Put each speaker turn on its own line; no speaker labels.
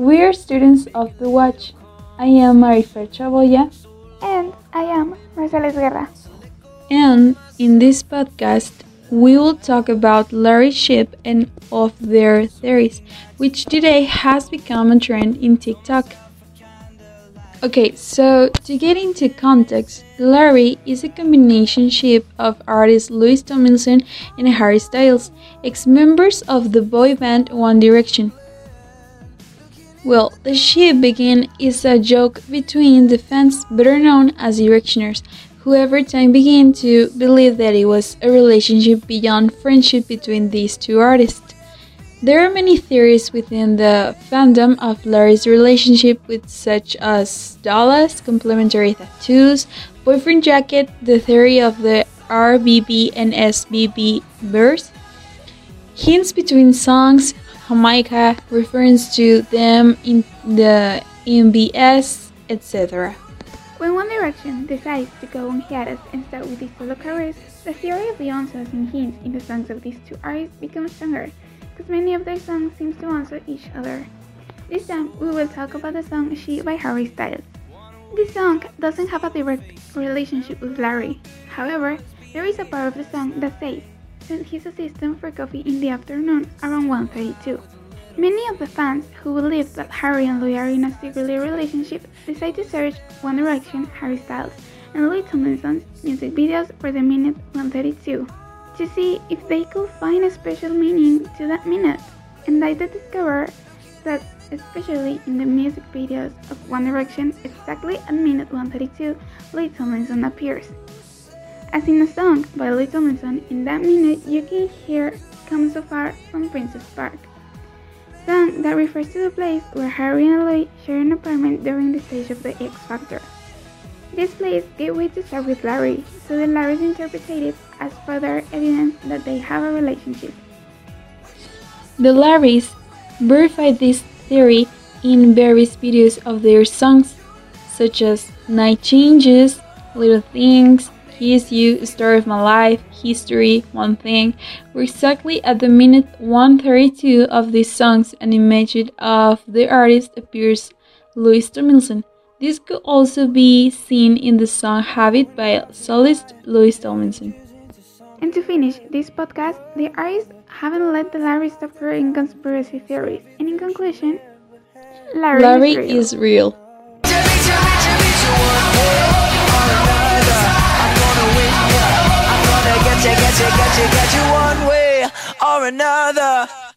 We are students of The Watch. I am Marifer Chaboya.
And I am Marcela Guerra.
And in this podcast, we will talk about Larry Ship and of their theories, which today has become a trend in TikTok. Okay, so to get into context, Larry is a combination ship of artists Louis Tomlinson and Harry Styles, ex members of the boy band One Direction. Well, the ship begin is a joke between the fans better known as Directioners, who over time began to believe that it was a relationship beyond friendship between these two artists. There are many theories within the fandom of Larry's relationship with such as Dallas, complementary tattoos, boyfriend jacket, the theory of the RBB and SBB birth, hints between songs, Jamaica, reference to them in the MBS, etc.
When One Direction decides to go on hiatus and start with these solo careers, the theory of the answers and hints in the songs of these two artists becomes stronger because many of their songs seem to answer each other. This time, we will talk about the song She by Harry Styles. This song doesn't have a direct relationship with Larry. However, there is a part of the song that says, sent his assistant for coffee in the afternoon around 1.32. Many of the fans who believe that Harry and Louis are in a secretly relationship decide to search One Direction, Harry Styles, and Louis Tomlinson's music videos for the minute 132 to see if they could find a special meaning to that minute. And they did discover that, especially in the music videos of One Direction, exactly at minute 132, Louis Tomlinson appears. As in a song by Louis Tomlinson, in that minute you can hear Come So Far from Princess Park. Song that refers to the place where Harry and Louis share an apartment during the stage of the X Factor. This place gave way to start with Larry, so the Larrys interpreted it as further evidence that they have a relationship.
The Larrys verified this theory in various videos of their songs, such as Night Changes, Little Things, Kiss You, Story of My Life, History, One Thing, We're exactly at the minute 132 of these songs an image of the artist appears Louis Tomlinson. This could also be seen in the song Habit by soloist Louis Tomlinson.
And to finish this podcast, the artists haven't let the Larry stop in conspiracy theories. And in conclusion, Larry,
Larry
is real.
Is real.
You, get you one way or another.